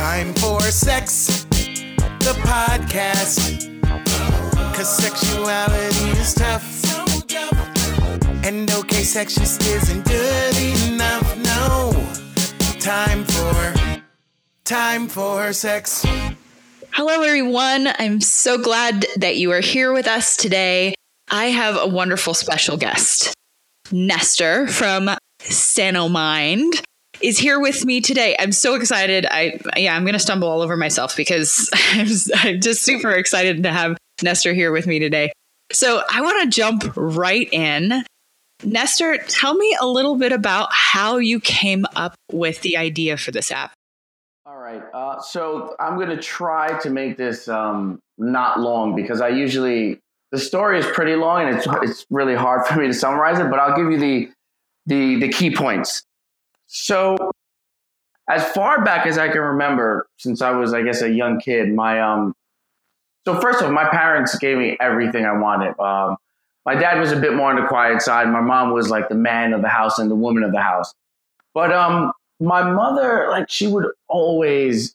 Time for sex, the podcast. Cause sexuality is tough. And okay, sex just isn't good enough. No. Time for, time for sex. Hello, everyone. I'm so glad that you are here with us today. I have a wonderful special guest. Nestor from Sanomind is here with me today. I'm so excited. I yeah, I'm going to stumble all over myself because I'm, I'm just super excited to have Nestor here with me today. So I want to jump right in. Nestor, tell me a little bit about how you came up with the idea for this app. All right. Uh, so I'm going to try to make this um, not long because I usually the story is pretty long and it's it's really hard for me to summarize it. But I'll give you the the the key points. So as far back as I can remember, since I was I guess a young kid, my um. So first of all, my parents gave me everything I wanted. Um, my dad was a bit more on the quiet side. My mom was like the man of the house and the woman of the house. But um, my mother, like, she would always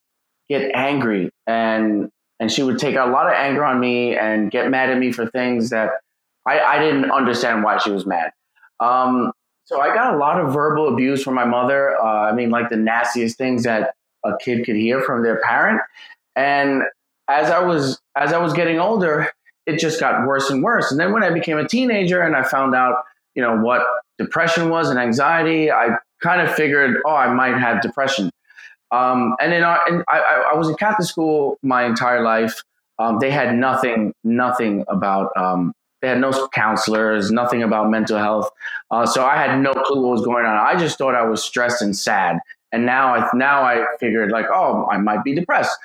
get angry and and she would take a lot of anger on me and get mad at me for things that I, I didn't understand why she was mad. Um, so I got a lot of verbal abuse from my mother. Uh, I mean, like the nastiest things that a kid could hear from their parent. And as I was as I was getting older, it just got worse and worse. And then when I became a teenager and I found out, you know, what depression was and anxiety, I kind of figured, oh, I might have depression. Um, and then I, I, I, was in Catholic school my entire life. Um, they had nothing, nothing about, um, they had no counselors, nothing about mental health. Uh, so I had no clue what was going on. I just thought I was stressed and sad. And now I, now I figured like, oh, I might be depressed.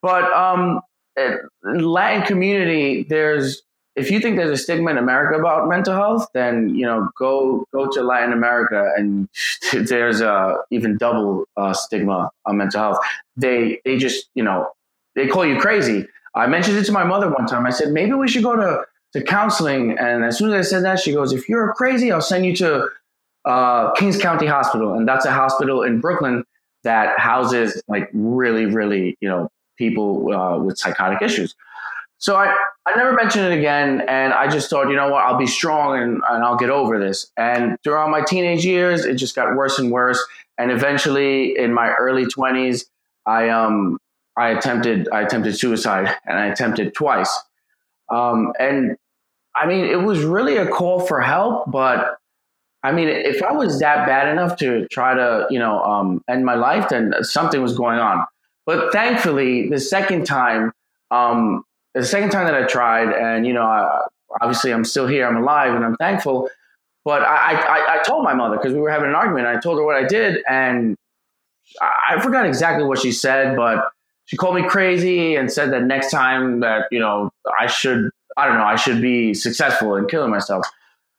But um, Latin community, there's if you think there's a stigma in America about mental health, then you know go go to Latin America and there's a even double uh, stigma on mental health. They they just you know they call you crazy. I mentioned it to my mother one time. I said maybe we should go to to counseling, and as soon as I said that, she goes, "If you're crazy, I'll send you to uh, Kings County Hospital, and that's a hospital in Brooklyn that houses like really really you know people uh, with psychotic issues." So I, I never mentioned it again. And I just thought, you know what, I'll be strong and, and I'll get over this. And throughout my teenage years, it just got worse and worse. And eventually in my early 20s, I, um, I attempted, I attempted suicide and I attempted twice. Um, and I mean, it was really a call for help, but I mean, if I was that bad enough to try to, you know, um, end my life, then something was going on. But thankfully, the second time, um, the second time that I tried, and you know, I, obviously I'm still here, I'm alive, and I'm thankful. But I, I, I told my mother because we were having an argument. I told her what I did, and I, I forgot exactly what she said, but she called me crazy and said that next time that you know I should, I don't know, I should be successful in killing myself.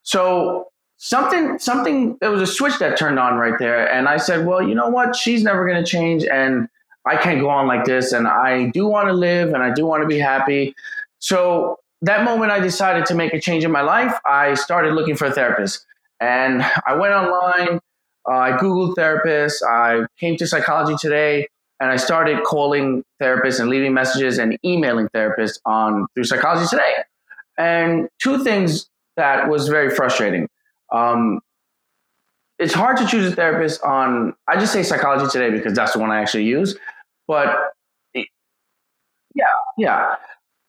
So something, something, there was a switch that turned on right there, and I said, well, you know what, she's never going to change, and I can't go on like this. And I do want to live and I do want to be happy. So that moment I decided to make a change in my life, I started looking for a therapist. And I went online, uh, I Googled therapists, I came to Psychology Today, and I started calling therapists and leaving messages and emailing therapists on through Psychology Today. And two things that was very frustrating. Um, it's hard to choose a therapist on, I just say Psychology Today because that's the one I actually use. But yeah, yeah.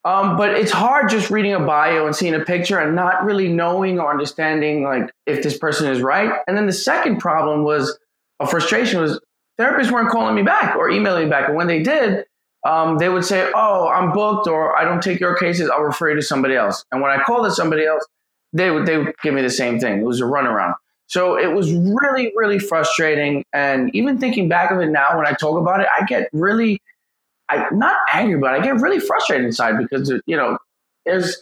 Um, but it's hard just reading a bio and seeing a picture and not really knowing or understanding like if this person is right. And then the second problem was a frustration was therapists weren't calling me back or emailing me back. And when they did, um, they would say, "Oh, I'm booked," or "I don't take your cases. I'll refer you to somebody else." And when I called to somebody else, they would they would give me the same thing. It was a runaround. So it was really, really frustrating. And even thinking back of it now, when I talk about it, I get really, I not angry, but I get really frustrated inside because you know, there's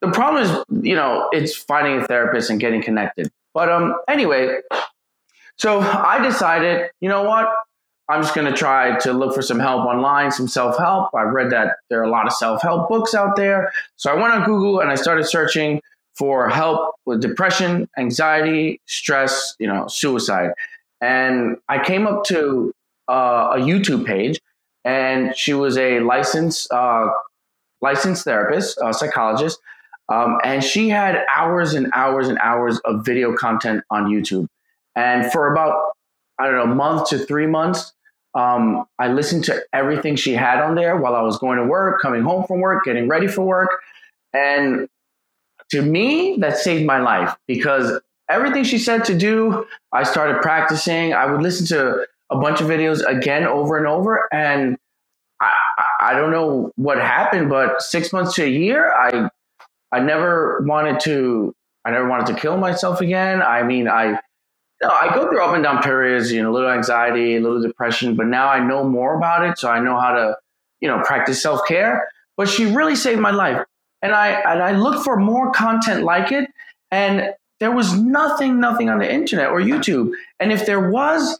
the problem is you know it's finding a therapist and getting connected. But um, anyway, so I decided, you know what, I'm just going to try to look for some help online, some self help. I've read that there are a lot of self help books out there. So I went on Google and I started searching for help with depression, anxiety, stress, you know, suicide. And I came up to uh, a YouTube page and she was a licensed uh, licensed therapist, a psychologist, um, and she had hours and hours and hours of video content on YouTube. And for about I don't know a month to three months, um, I listened to everything she had on there while I was going to work, coming home from work, getting ready for work, and to me, that saved my life because everything she said to do, I started practicing. I would listen to a bunch of videos again over and over. And I, I don't know what happened, but six months to a year, I I never wanted to I never wanted to kill myself again. I mean, I no, I go through up and down periods, you know, a little anxiety, a little depression, but now I know more about it, so I know how to, you know, practice self care. But she really saved my life, and I and I look for more content like it, and there was nothing, nothing on the internet or YouTube. And if there was,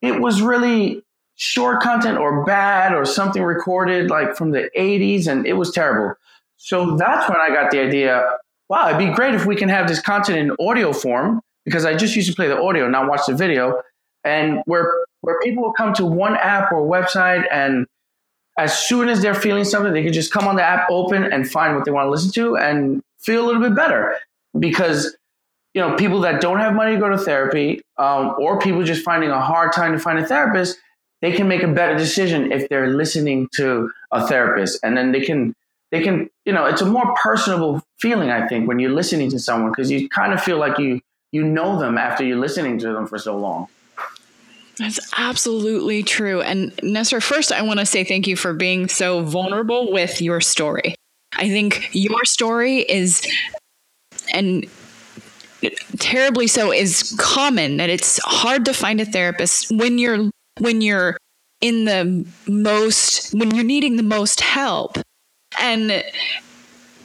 it was really short content or bad or something recorded like from the 80s and it was terrible. So that's when I got the idea wow, it'd be great if we can have this content in audio form because I just used to play the audio, not watch the video. And where where people will come to one app or website and as soon as they're feeling something, they can just come on the app, open and find what they want to listen to and feel a little bit better. Because you know, people that don't have money to go to therapy, um, or people just finding a hard time to find a therapist, they can make a better decision if they're listening to a therapist, and then they can they can you know it's a more personable feeling I think when you're listening to someone because you kind of feel like you you know them after you're listening to them for so long. That's absolutely true. And Nestor, first, I want to say thank you for being so vulnerable with your story. I think your story is, and terribly so is common that it's hard to find a therapist when you're when you're in the most when you're needing the most help and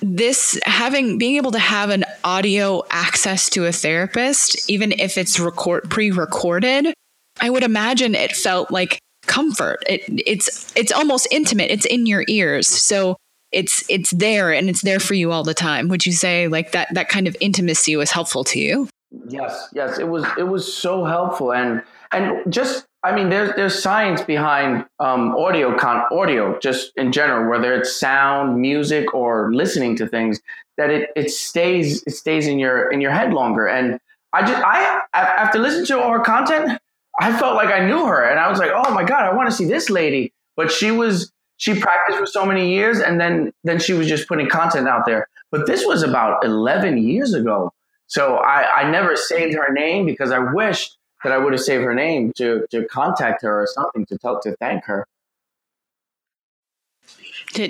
this having being able to have an audio access to a therapist even if it's record pre-recorded i would imagine it felt like comfort. It, it's it's almost intimate. It's in your ears. So it's it's there and it's there for you all the time. Would you say like that that kind of intimacy was helpful to you? Yes yes. It was it was so helpful. And and just i mean there's there's science behind um, audio con audio just in general whether it's sound music or listening to things that it it stays it stays in your in your head longer. And i just i after listening to all her content i felt like i knew her and i was like oh my god i want to see this lady. But she was she practiced for so many years and then then she was just putting content out there. But this was about 11 years ago. So i i never saved her name because i wished that i would have saved her name to to contact her or something to tell to thank her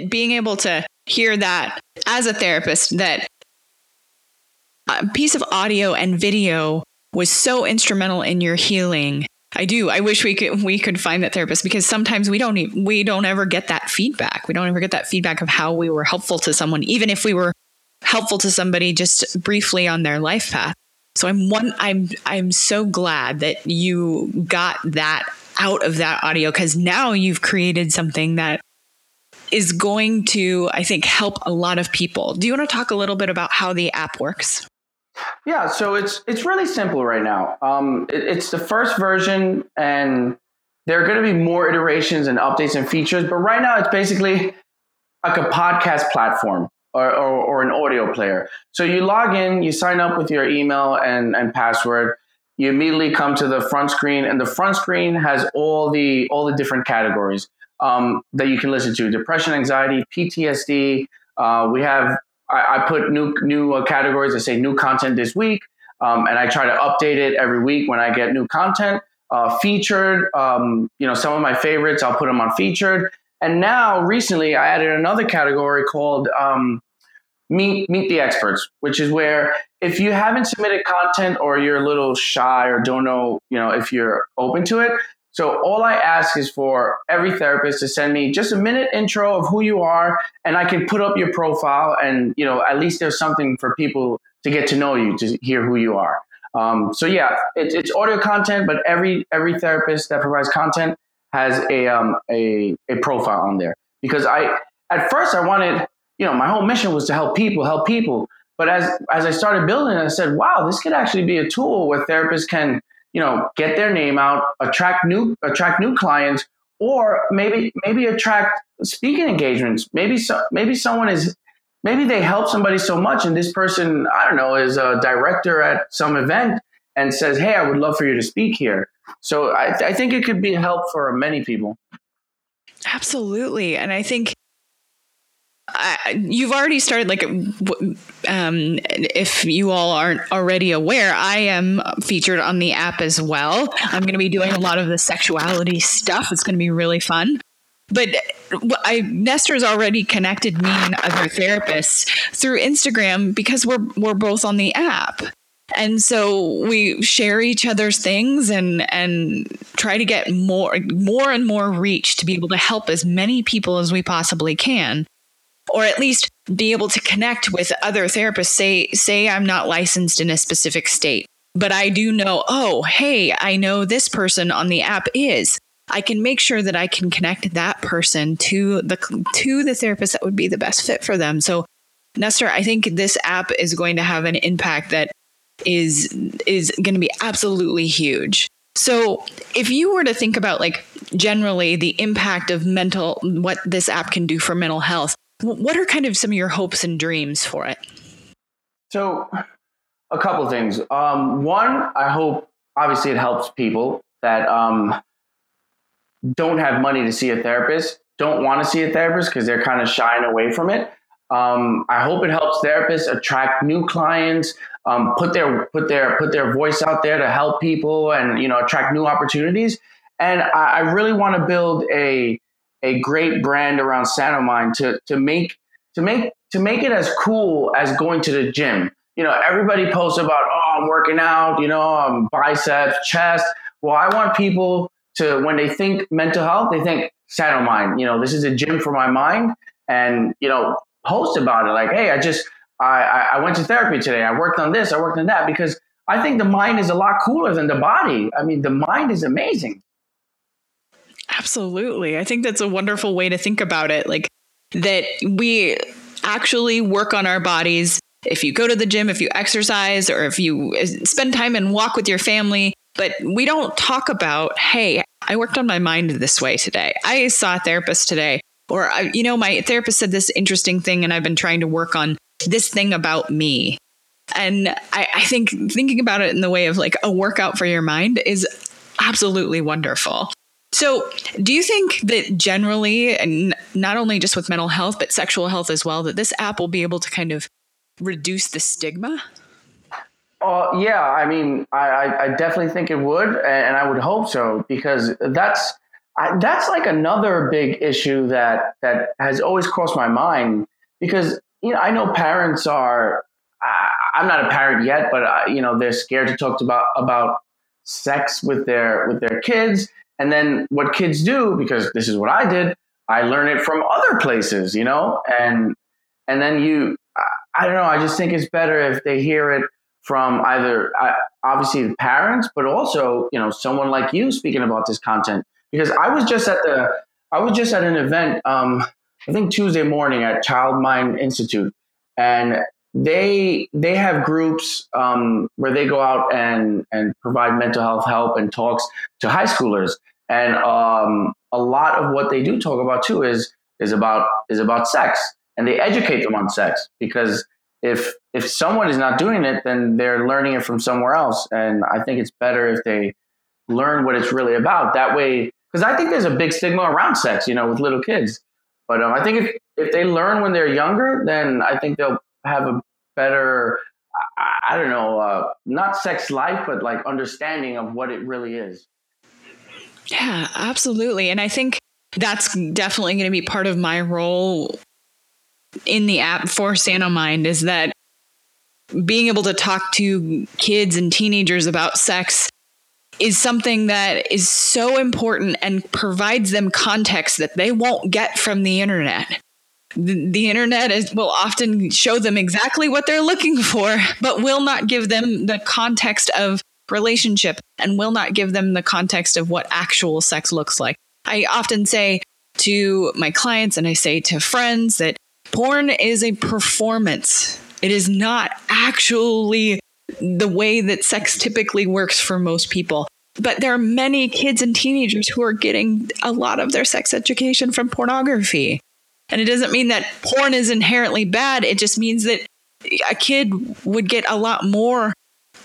being able to hear that as a therapist that a piece of audio and video was so instrumental in your healing I do. I wish we could we could find that therapist because sometimes we don't we don't ever get that feedback. We don't ever get that feedback of how we were helpful to someone, even if we were helpful to somebody just briefly on their life path. So I'm one I'm I'm so glad that you got that out of that audio because now you've created something that is going to, I think, help a lot of people. Do you want to talk a little bit about how the app works? Yeah, so it's it's really simple right now. Um, it, it's the first version, and there are going to be more iterations and updates and features. But right now, it's basically like a podcast platform or, or, or an audio player. So you log in, you sign up with your email and, and password. You immediately come to the front screen, and the front screen has all the all the different categories um, that you can listen to: depression, anxiety, PTSD. Uh, we have I, I put new new uh, categories that say new content this week, um, and I try to update it every week when I get new content. Uh, featured, um, you know, some of my favorites, I'll put them on featured. And now, recently, I added another category called um, meet meet the experts, which is where if you haven't submitted content or you're a little shy or don't know, you know, if you're open to it, so all I ask is for every therapist to send me just a minute intro of who you are, and I can put up your profile, and you know at least there's something for people to get to know you, to hear who you are. Um, so yeah, it, it's audio content, but every every therapist that provides content has a um, a a profile on there because I at first I wanted you know my whole mission was to help people, help people. But as as I started building, I said, wow, this could actually be a tool where therapists can you know, get their name out, attract new attract new clients, or maybe maybe attract speaking engagements. Maybe so, maybe someone is maybe they help somebody so much, and this person I don't know is a director at some event and says, "Hey, I would love for you to speak here." So I, I think it could be a help for many people. Absolutely, and I think I, you've already started like um, if you all aren't already aware i am featured on the app as well i'm going to be doing a lot of the sexuality stuff it's going to be really fun but I, Nestor's already connected me and other therapists through Instagram because we're we're both on the app. And so we share each other's things and and try to get more more and more reach to be able to help as many people as we possibly can or at least be able to connect with other therapists. Say say I'm not licensed in a specific state but I do know oh hey I know this person on the app is. I can make sure that I can connect that person to the to the therapist that would be the best fit for them. So Nestor I think this app is going to have an impact that is is going to be absolutely huge so, if you were to think about like generally the impact of mental what this app can do for mental health, what are kind of some of your hopes and dreams for it? So, a couple things. Um, one, I hope obviously it helps people that um, don't have money to see a therapist, don't want to see a therapist because they're kind of shying away from it. Um, I hope it helps therapists attract new clients, um, put their put their put their voice out there to help people, and you know attract new opportunities. And I, I really want to build a a great brand around Sanomind to to make to make to make it as cool as going to the gym. You know, everybody posts about, oh, I'm working out, you know, I'm biceps, chest. Well, I want people to when they think mental health, they think Sanomind. You know, this is a gym for my mind, and you know, post about it like, hey, I just I, I went to therapy today. I worked on this. I worked on that because I think the mind is a lot cooler than the body. I mean, the mind is amazing. Absolutely. I think that's a wonderful way to think about it. Like that we actually work on our bodies. If you go to the gym, if you exercise, or if you uh, spend time and walk with your family, but we don't talk about, hey, I worked on my mind this way today. I saw a therapist today. Or, you know, my therapist said this interesting thing, and I've been trying to work on this thing about me. And I, I think thinking about it in the way of like a workout for your mind is absolutely wonderful. So, do you think that generally, and not only just with mental health, but sexual health as well, that this app will be able to kind of reduce the stigma? Uh, yeah, I mean, I, I definitely think it would, and I would hope so, because that's I, that's like another big issue that that has always crossed my mind. Because you know, I know parents are. I'm not a parent yet, but uh, you know, they're scared to talk about about sex with their with their kids and then what kids do, because this is what I did, I learn it from other places, you know, and and then you, I don't know, I just think it's better if they hear it from either obviously the parents, but also you know someone like you speaking about this content. Because I was just at the, I was just at an event, um, I think Tuesday morning at Child Mind Institute, and they they have groups um, where they go out and and provide mental health help and talks to high schoolers. And um, a lot of what they do talk about too is is about is about sex. And they educate them on sex. Because if if someone is not doing it then they're learning it from somewhere else. And i think it's better if they learn what it's really about. That way because i think there's a big stigma around sex you know with little kids but um, i think if, if they learn when they're younger then i think they'll have a better I, I don't know, uh, not sex life, but like understanding of what it really is. Yeah, absolutely. And I think that's definitely going to be part of my role in the app for Sanomind is that being able to talk to kids and teenagers about sex is something that is so important and provides them context that they won't get from the internet the, the internet is, will often show them exactly what they're looking for, but will not give them the context of relationship and will not give them the context of what actual sex looks like. I often say to my clients and I say to friends that porn is a performance. It is not actually the way that sex typically works for most people. But there are many kids and teenagers who are getting a lot of their sex education from pornography. And it doesn't mean that porn is inherently bad. It just means that a kid would get a lot more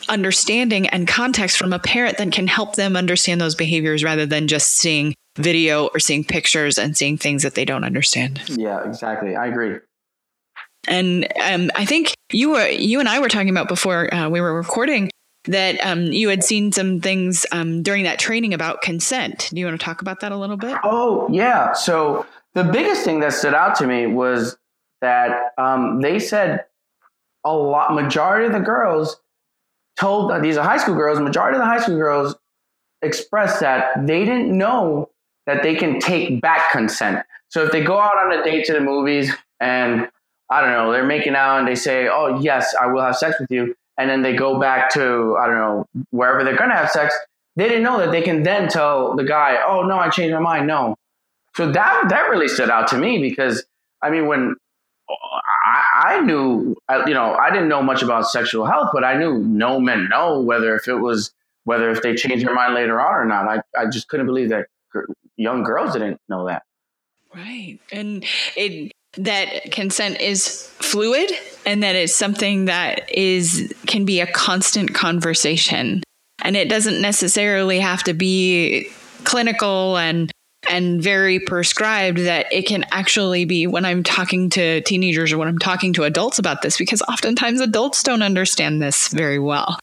understanding and context from a parent that can help them understand those behaviors rather than just seeing video or seeing pictures and seeing things that they don't understand. Yeah, exactly. I agree. And um, I think you were you and I were talking about before uh, we were recording that um, you had seen some things um, during that training about consent. Do you want to talk about that a little bit? Oh yeah. So the biggest thing that stood out to me was that um, they said a lot majority of the girls told uh, these are high school girls majority of the high school girls expressed that they didn't know that they can take back consent so if they go out on a date to the movies and i don't know they're making out and they say oh yes i will have sex with you and then they go back to i don't know wherever they're to have sex they didn't know that they can then tell the guy oh no i changed my mind no so that that really stood out to me because i mean when I, I knew, you know, I didn't know much about sexual health, but I knew no men know whether if it was whether if they changed their mind later on or not. I, I just couldn't believe that young girls didn't know that. Right, and it that consent is fluid and that it's something that is can be a constant conversation and it doesn't necessarily have to be clinical and and very prescribed that it can actually be when I'm talking to teenagers or when I'm talking to adults about this, because oftentimes adults don't understand this very well.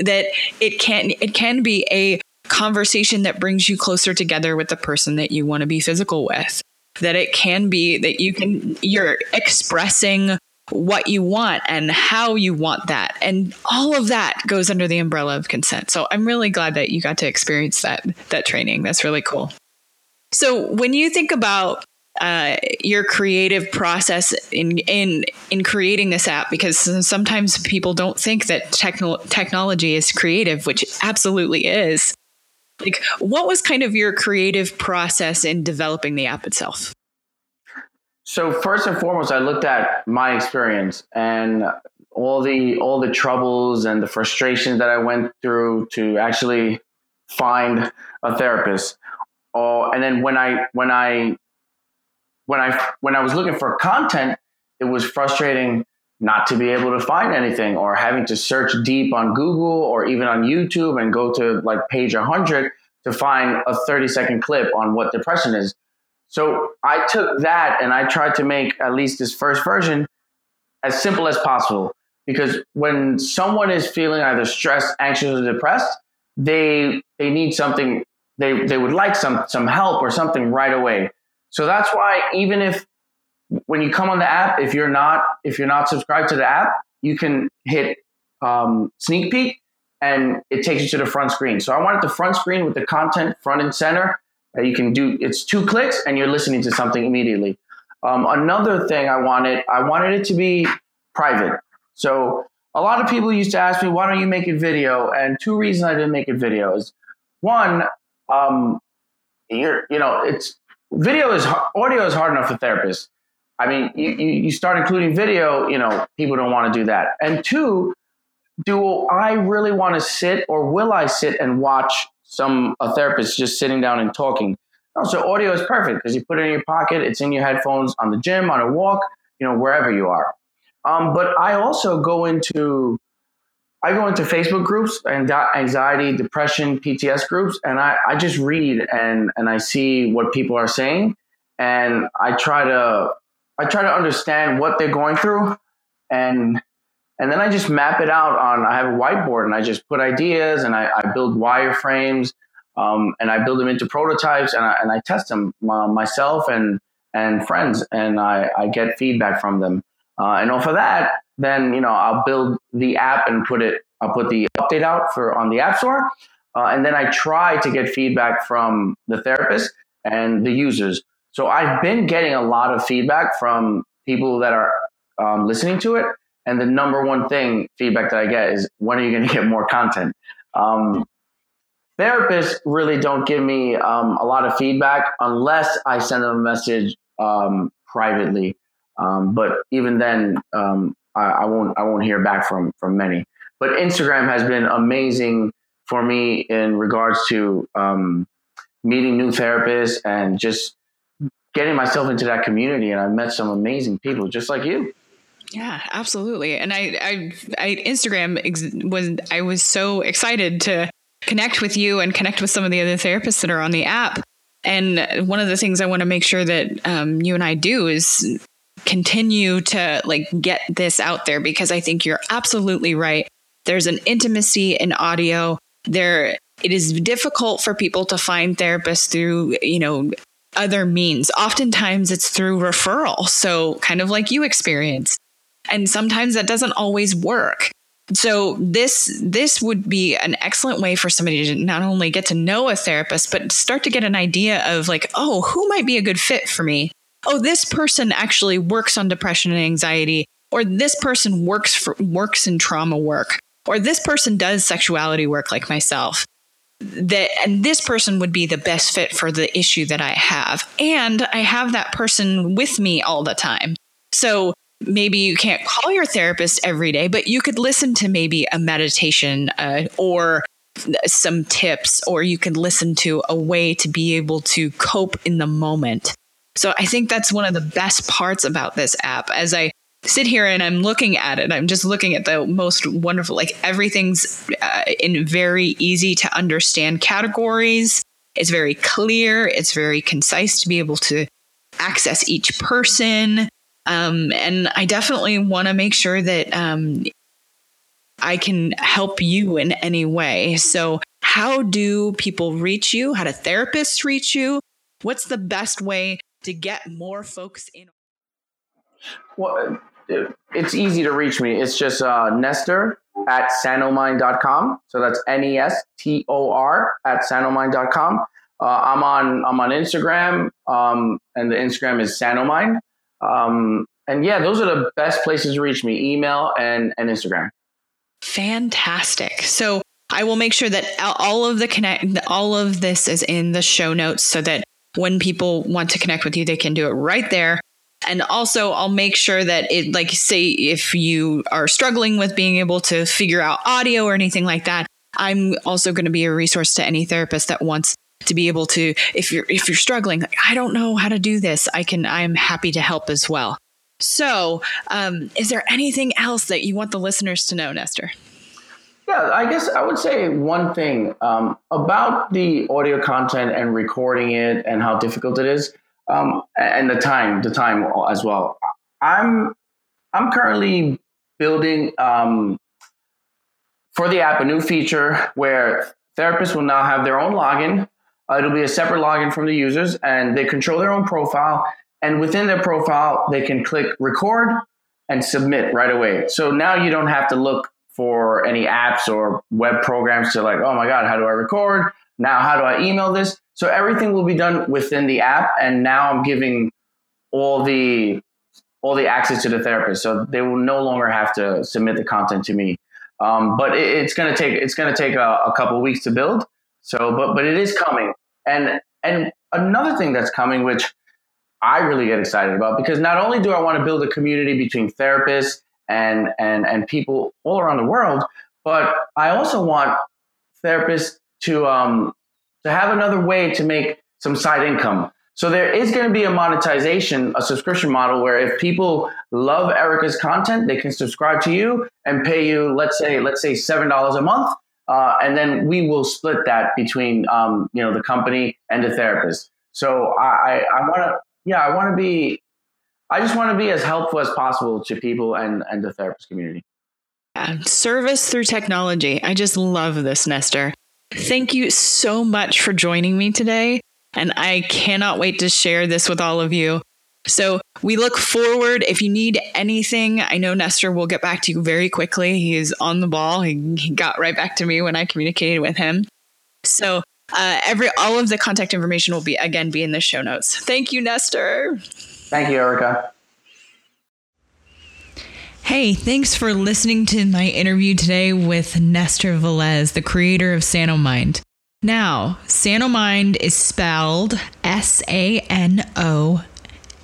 That it can it can be a conversation that brings you closer together with the person that you want to be physical with. That it can be that you can you're expressing what you want and how you want that. And all of that goes under the umbrella of consent. So I'm really glad that you got to experience that that training. That's really cool. So when you think about uh, your creative process in in in creating this app because sometimes people don't think that techno- technology is creative which absolutely is like what was kind of your creative process in developing the app itself? So first and foremost i looked at my experience and all the all the troubles and the frustrations that i went through to actually find a therapist. Oh, and then when I when I when I when I was looking for content, it was frustrating not to be able to find anything or having to search deep on Google or even on YouTube and go to like page 100 to find a 30 second clip on what depression is. So I took that and I tried to make at least this first version as simple as possible because when someone is feeling either stressed, anxious, or depressed, they they need something they they would like some some help or something right away. So that's why even if when you come on the app, if you're not if you're not subscribed to the app, you can hit um, sneak peek and it takes you to the front screen. So I wanted the front screen with the content front and center. Uh, you can do it's two clicks and you're listening to something immediately. Um, another thing I wanted I wanted it to be private. So a lot of people used to ask me, why don't you make a video? And two reasons I didn't make a video is one, um, you're, you know, it's video is audio is hard enough for therapists. I mean, you, you start including video, you know, people don't want to do that. And two, do I really want to sit or will I sit and watch some a therapist just sitting down and talking? No, so audio is perfect because you put it in your pocket, it's in your headphones on the gym, on a walk, you know, wherever you are. Um, but I also go into I go into Facebook groups and anxiety, depression, PTS groups, and I, I just read and and I see what people are saying, and I try to I try to understand what they're going through, and and then I just map it out on. I have a whiteboard and I just put ideas and I, I build wireframes, um, and I build them into prototypes and I and I test them uh, myself and and friends, and I I get feedback from them, uh, and off of that, then you know I'll build the app and put it. I'll put the update out for on the App Store, uh, and then I try to get feedback from the therapist and the users. So I've been getting a lot of feedback from people that are um, listening to it, and the number one thing feedback that I get is when are you going to get more content? Um, therapists really don't give me um, a lot of feedback unless I send them a message um, privately. Um, but even then, um, I, I, won't I won't hear back from from many. But Instagram has been amazing for me in regards to meeting new therapists and just getting myself into that community. And I've met some amazing people just like you. Yeah, absolutely. And I, I, I Instagram ex- was I was so excited to connect with you and connect with some of the other therapists that are on the app. And one of the things I want to make sure that um, you and I do is continue to like get this out there because I think you're absolutely right. There's an intimacy in audio. There, it is difficult for people to find therapists through, you know, other means. Oftentimes it's through referral. So kind of like you experience. And sometimes that doesn't always work. So this this would be an excellent way for somebody to not only get to know a therapist, but start to get an idea of like, oh, who might be a good fit for me? Oh, this person actually works on depression and anxiety, or this person works for works in trauma work, or this person does sexuality work like myself. That and this person would be the best fit for the issue that I have. And I have that person with me all the time. So maybe you can't call your therapist every day, but you could listen to maybe a meditation uh, or some tips, or you could listen to a way to be able to cope in the moment. So I think that's one of the best parts about this app. As I sit here and I'm looking at it, I'm just looking at the most wonderful, like everything's uh, in very easy to understand categories. It's very clear, it's very concise to be able to access each person. Um, and I definitely want to make sure that um, I can help you in any way. So, how do people reach you? How do therapists reach you? What's the best way to get more folks in? Well, it's easy to reach me. It's just uh, Nestor at sanomind.com. So that's N E S T O R at sanomind.com. Uh, I'm on I'm on Instagram, um, and the Instagram is sanomind. Um, and yeah, those are the best places to reach me: email and and Instagram. Fantastic. So I will make sure that all of the connect, all of this is in the show notes, so that when people want to connect with you, they can do it right there. And also, I'll make sure that it, like, say, if you are struggling with being able to figure out audio or anything like that, I'm also going to be a resource to any therapist that wants to be able to if you're if you're struggling like, i don't know how to do this. I can i'm happy to help as well. So um, is there anything else that you want the listeners to know nestor? Yeah i guess i would say one thing um, about the audio content and recording it and how difficult it is um, and the time the time as well i'm i'm currently building um, for the app a new feature where therapists will now have their own login uh, it'll be a separate login from the users, and they control their own profile. And within their profile, they can click record and submit right away. So now you don't have to look for any apps or web programs to like, oh my God, how do I record? Now, how do I email this? So everything will be done within the app. And now I'm giving all the all the access to the therapist. So they will no longer have to submit the content to me. Um, but it, it's gonna take it's gonna take a, a couple weeks to build. So, but but it is coming, and and another thing that's coming, which I really get excited about, because not only do I want to build a community between therapists and and and people all around the world, but I also want therapists to um to have another way to make some side income. So there is going to be a monetization, a subscription model where if people love Erika's content, they can subscribe to you and pay you, let's say, let's say seven dollars a month uh, and then we will split that between um, you know the company and the therapist. So I, I want to yeah I want to be I just want to be as helpful as possible to people and and the therapist community. Yeah, service through technology. I just love this, Nestor. Thank you so much for joining me today. And I cannot wait to share this with all of you. So we look forward. If you need anything, I know Nestor will get back to you very quickly. He is on the ball. He, he got right back to me when I communicated with him. So uh, every all of the contact information will be again be in the show notes. Thank you, Nestor. Thank you, Erika. Hey, thanks for listening to my interview today with Nestor Velez, the creator of Sanomind. Now, Sanomind is spelled S A N O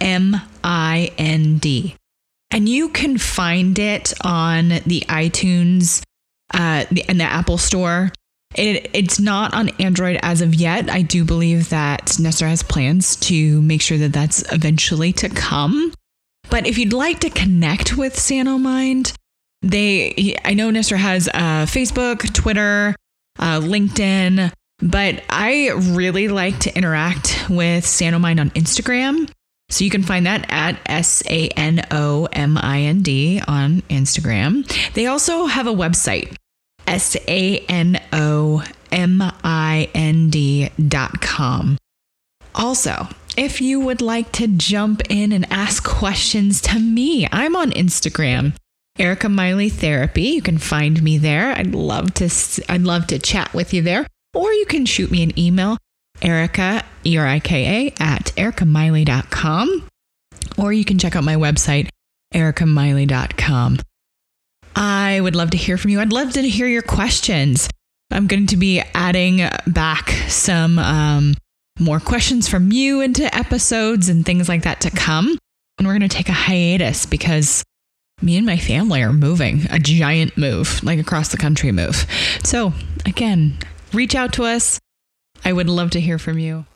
M I N D. And you can find it on the iTunes uh, and the Apple Store. It, it's not on Android as of yet. I do believe that Nestor has plans to make sure that that's eventually to come. But if you'd like to connect with Sanomind, they I know Nestor has uh, Facebook, Twitter, uh, LinkedIn, but I really like to interact with Sanomind on Instagram. So you can find that at S A N O M I N D on Instagram. They also have a website, S A N O M I N D dot com. Also, if you would like to jump in and ask questions to me, I'm on Instagram. Erika Miley Therapy. You can find me there. I'd love to I'd love to chat with you there. Or you can shoot me an email Erika, E R I K A, at erikamiley.com. Or you can check out my website, erikamiley.com. I would love to hear from you. I'd love to hear your questions. I'm going to be adding back some um, more questions from you into episodes and things like that to come. And we're going to take a hiatus because me and my family are moving a giant move, like across the country move. So, again, reach out to us. I would love to hear from you.